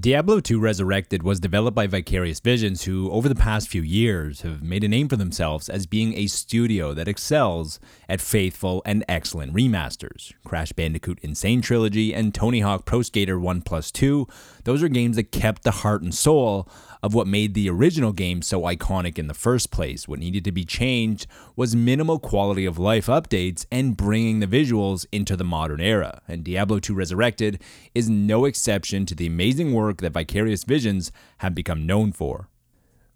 Diablo 2 Resurrected was developed by Vicarious Visions, who, over the past few years, have made a name for themselves as being a studio that excels at faithful and excellent remasters. Crash Bandicoot N. Sane Trilogy and Tony Hawk Pro Skater 1 Plus 2, those are games that kept the heart and soul of what made the original game so iconic in the first place. What needed to be changed was minimal quality of life updates and bringing the visuals into the modern era. And Diablo 2 Resurrected is no exception to the amazing work that Vicarious Visions have become known for.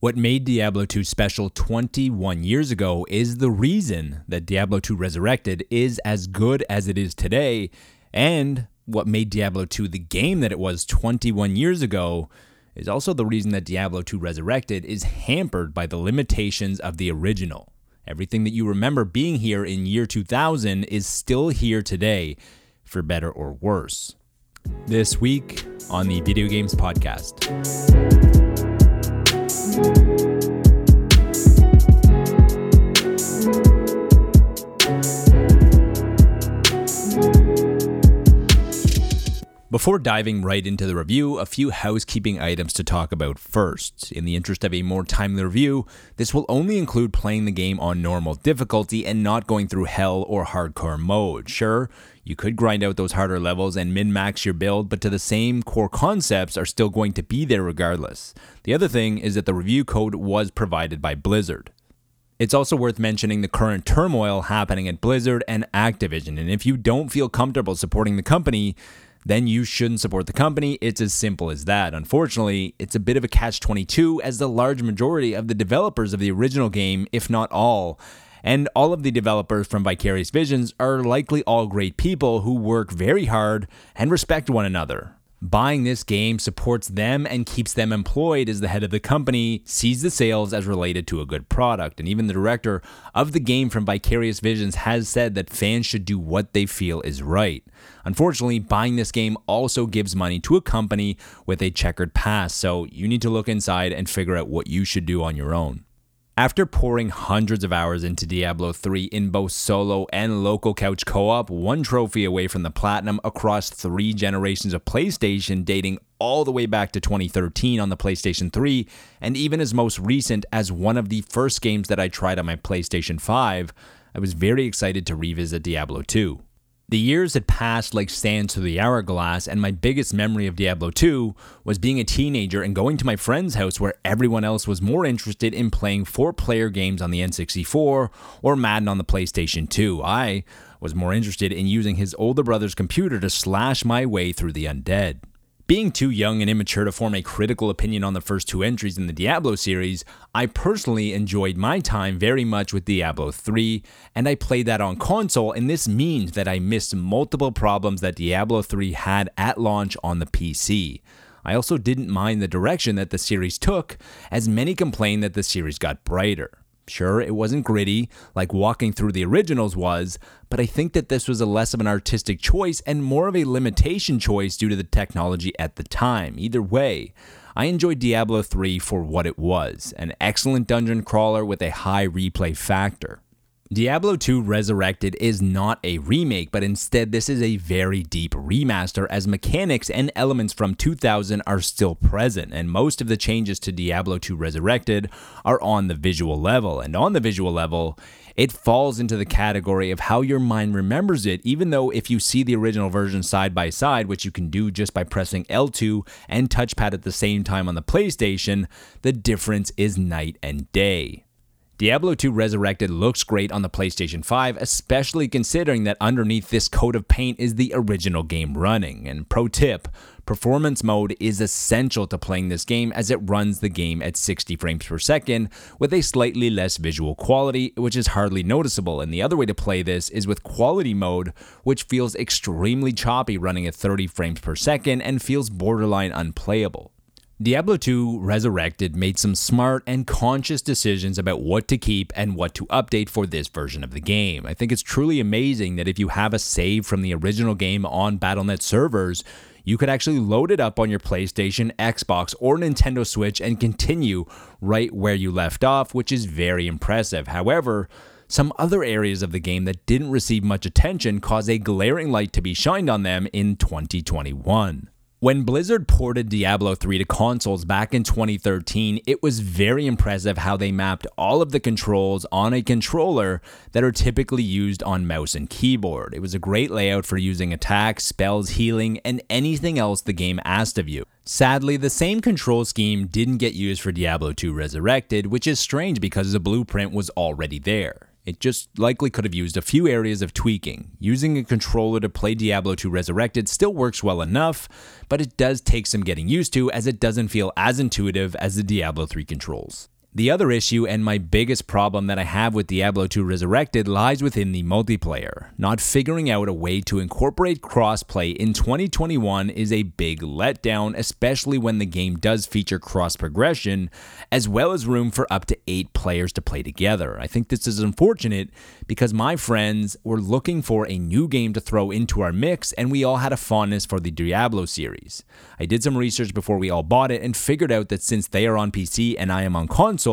What made Diablo 2 special 21 years ago is the reason that Diablo 2 Resurrected is as good as it is today, and what made Diablo 2 the game that it was 21 years ago is also the reason that Diablo 2 Resurrected is hampered by the limitations of the original. Everything that you remember being here in year 2000 is still here today, for better or worse. This week on the Video Games Podcast. Before diving right into the review, a few housekeeping items to talk about first. In the interest of a more timely review, this will only include playing the game on normal difficulty and not going through hell or hardcore mode. Sure, you could grind out those harder levels and min max your build, but to the same core concepts are still going to be there regardless. The other thing is that the review code was provided by Blizzard. It's also worth mentioning the current turmoil happening at Blizzard and Activision, and if you don't feel comfortable supporting the company, then you shouldn't support the company. It's as simple as that. Unfortunately, it's a bit of a catch 22 as the large majority of the developers of the original game, if not all, and all of the developers from Vicarious Visions are likely all great people who work very hard and respect one another. Buying this game supports them and keeps them employed as the head of the company sees the sales as related to a good product. And even the director of the game from Vicarious Visions has said that fans should do what they feel is right. Unfortunately, buying this game also gives money to a company with a checkered past, so you need to look inside and figure out what you should do on your own. After pouring hundreds of hours into Diablo 3 in both solo and local couch co op, one trophy away from the platinum across three generations of PlayStation, dating all the way back to 2013 on the PlayStation 3, and even as most recent as one of the first games that I tried on my PlayStation 5, I was very excited to revisit Diablo 2. The years had passed like sands through the hourglass, and my biggest memory of Diablo 2 was being a teenager and going to my friend's house where everyone else was more interested in playing four player games on the N64 or Madden on the PlayStation 2. I was more interested in using his older brother's computer to slash my way through the undead. Being too young and immature to form a critical opinion on the first two entries in the Diablo series, I personally enjoyed my time very much with Diablo 3, and I played that on console, and this means that I missed multiple problems that Diablo 3 had at launch on the PC. I also didn't mind the direction that the series took, as many complained that the series got brighter. Sure, it wasn't gritty like walking through the originals was, but I think that this was a less of an artistic choice and more of a limitation choice due to the technology at the time. Either way, I enjoyed Diablo 3 for what it was an excellent dungeon crawler with a high replay factor. Diablo 2 Resurrected is not a remake, but instead this is a very deep remaster as mechanics and elements from 2000 are still present, and most of the changes to Diablo 2 Resurrected are on the visual level. And on the visual level, it falls into the category of how your mind remembers it, even though if you see the original version side by side, which you can do just by pressing L2 and touchpad at the same time on the PlayStation, the difference is night and day. Diablo 2 Resurrected looks great on the PlayStation 5, especially considering that underneath this coat of paint is the original game running. And pro tip, performance mode is essential to playing this game as it runs the game at 60 frames per second with a slightly less visual quality, which is hardly noticeable. And the other way to play this is with quality mode, which feels extremely choppy running at 30 frames per second and feels borderline unplayable. Diablo 2 Resurrected made some smart and conscious decisions about what to keep and what to update for this version of the game. I think it's truly amazing that if you have a save from the original game on Battle.net servers, you could actually load it up on your PlayStation, Xbox, or Nintendo Switch and continue right where you left off, which is very impressive. However, some other areas of the game that didn't receive much attention caused a glaring light to be shined on them in 2021. When Blizzard ported Diablo 3 to consoles back in 2013, it was very impressive how they mapped all of the controls on a controller that are typically used on mouse and keyboard. It was a great layout for using attacks, spells, healing, and anything else the game asked of you. Sadly, the same control scheme didn't get used for Diablo 2 Resurrected, which is strange because the blueprint was already there. It just likely could have used a few areas of tweaking. Using a controller to play Diablo 2 Resurrected still works well enough, but it does take some getting used to as it doesn't feel as intuitive as the Diablo 3 controls. The other issue and my biggest problem that I have with Diablo 2 Resurrected lies within the multiplayer. Not figuring out a way to incorporate crossplay in 2021 is a big letdown, especially when the game does feature cross progression, as well as room for up to 8 players to play together. I think this is unfortunate because my friends were looking for a new game to throw into our mix, and we all had a fondness for the Diablo series. I did some research before we all bought it and figured out that since they are on PC and I am on console,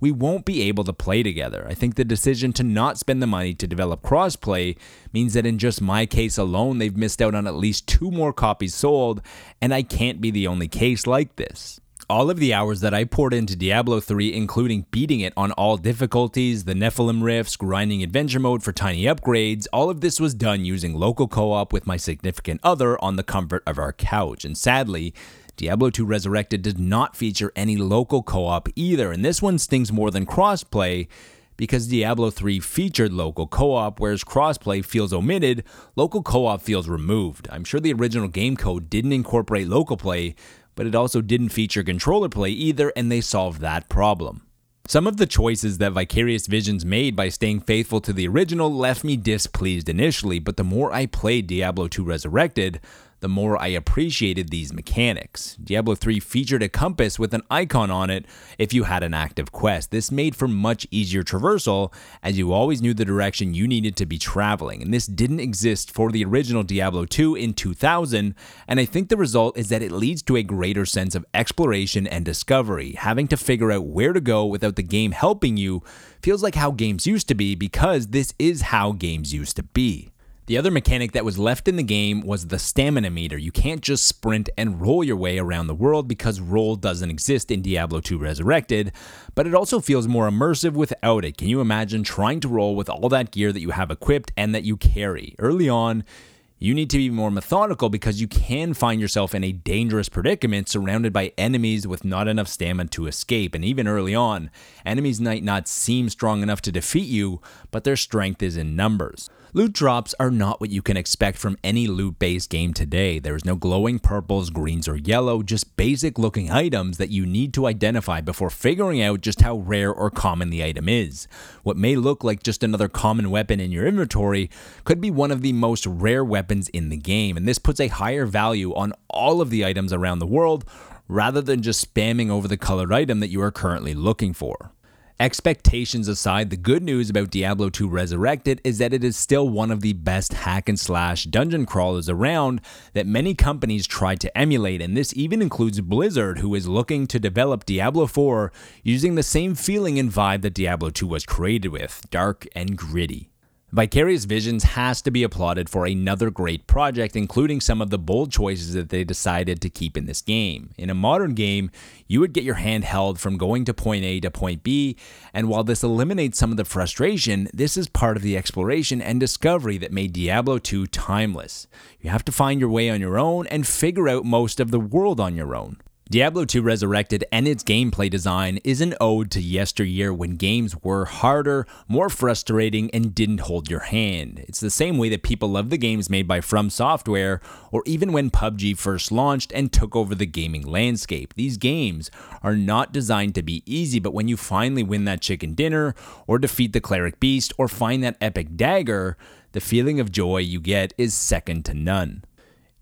we won't be able to play together. I think the decision to not spend the money to develop crossplay means that in just my case alone, they've missed out on at least two more copies sold, and I can't be the only case like this. All of the hours that I poured into Diablo 3, including beating it on all difficulties, the Nephalem rifts, grinding adventure mode for tiny upgrades, all of this was done using local co op with my significant other on the comfort of our couch. And sadly, Diablo 2 Resurrected did not feature any local co op either, and this one stings more than crossplay because Diablo 3 featured local co op, whereas crossplay feels omitted, local co op feels removed. I'm sure the original game code didn't incorporate local play, but it also didn't feature controller play either, and they solved that problem. Some of the choices that Vicarious Visions made by staying faithful to the original left me displeased initially, but the more I played Diablo 2 Resurrected, the more I appreciated these mechanics. Diablo 3 featured a compass with an icon on it if you had an active quest. This made for much easier traversal as you always knew the direction you needed to be traveling, and this didn't exist for the original Diablo 2 in 2000, and I think the result is that it leads to a greater sense of exploration and discovery. Having to figure out where to go without the game helping you feels like how games used to be because this is how games used to be. The other mechanic that was left in the game was the stamina meter. You can't just sprint and roll your way around the world because roll doesn't exist in Diablo 2 Resurrected, but it also feels more immersive without it. Can you imagine trying to roll with all that gear that you have equipped and that you carry? Early on, you need to be more methodical because you can find yourself in a dangerous predicament surrounded by enemies with not enough stamina to escape. And even early on, enemies might not seem strong enough to defeat you, but their strength is in numbers. Loot drops are not what you can expect from any loot based game today. There is no glowing purples, greens, or yellow, just basic looking items that you need to identify before figuring out just how rare or common the item is. What may look like just another common weapon in your inventory could be one of the most rare weapons in the game, and this puts a higher value on all of the items around the world rather than just spamming over the colored item that you are currently looking for. Expectations aside, the good news about Diablo 2 Resurrected is that it is still one of the best hack and slash dungeon crawlers around that many companies tried to emulate, and this even includes Blizzard, who is looking to develop Diablo 4 using the same feeling and vibe that Diablo 2 was created with dark and gritty. Vicarious Visions has to be applauded for another great project, including some of the bold choices that they decided to keep in this game. In a modern game, you would get your hand held from going to point A to point B, and while this eliminates some of the frustration, this is part of the exploration and discovery that made Diablo 2 timeless. You have to find your way on your own and figure out most of the world on your own. Diablo 2 Resurrected and its gameplay design is an ode to yesteryear when games were harder, more frustrating, and didn't hold your hand. It's the same way that people love the games made by From Software, or even when PUBG first launched and took over the gaming landscape. These games are not designed to be easy, but when you finally win that chicken dinner, or defeat the cleric beast, or find that epic dagger, the feeling of joy you get is second to none.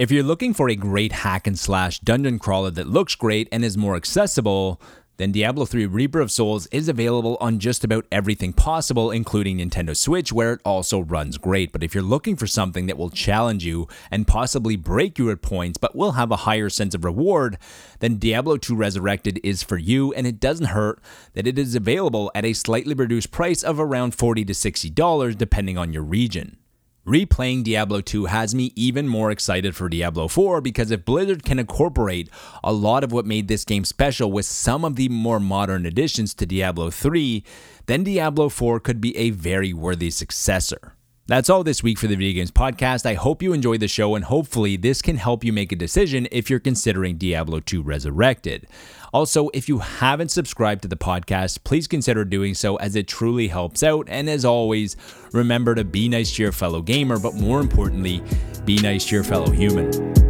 If you're looking for a great hack and slash dungeon crawler that looks great and is more accessible, then Diablo 3 Reaper of Souls is available on just about everything possible, including Nintendo Switch, where it also runs great. But if you're looking for something that will challenge you and possibly break you at points, but will have a higher sense of reward, then Diablo 2 Resurrected is for you, and it doesn't hurt that it is available at a slightly reduced price of around 40 to $60, depending on your region. Replaying Diablo 2 has me even more excited for Diablo 4 because if Blizzard can incorporate a lot of what made this game special with some of the more modern additions to Diablo 3, then Diablo 4 could be a very worthy successor. That's all this week for the Video Games Podcast. I hope you enjoyed the show, and hopefully, this can help you make a decision if you're considering Diablo 2 Resurrected. Also, if you haven't subscribed to the podcast, please consider doing so as it truly helps out. And as always, remember to be nice to your fellow gamer, but more importantly, be nice to your fellow human.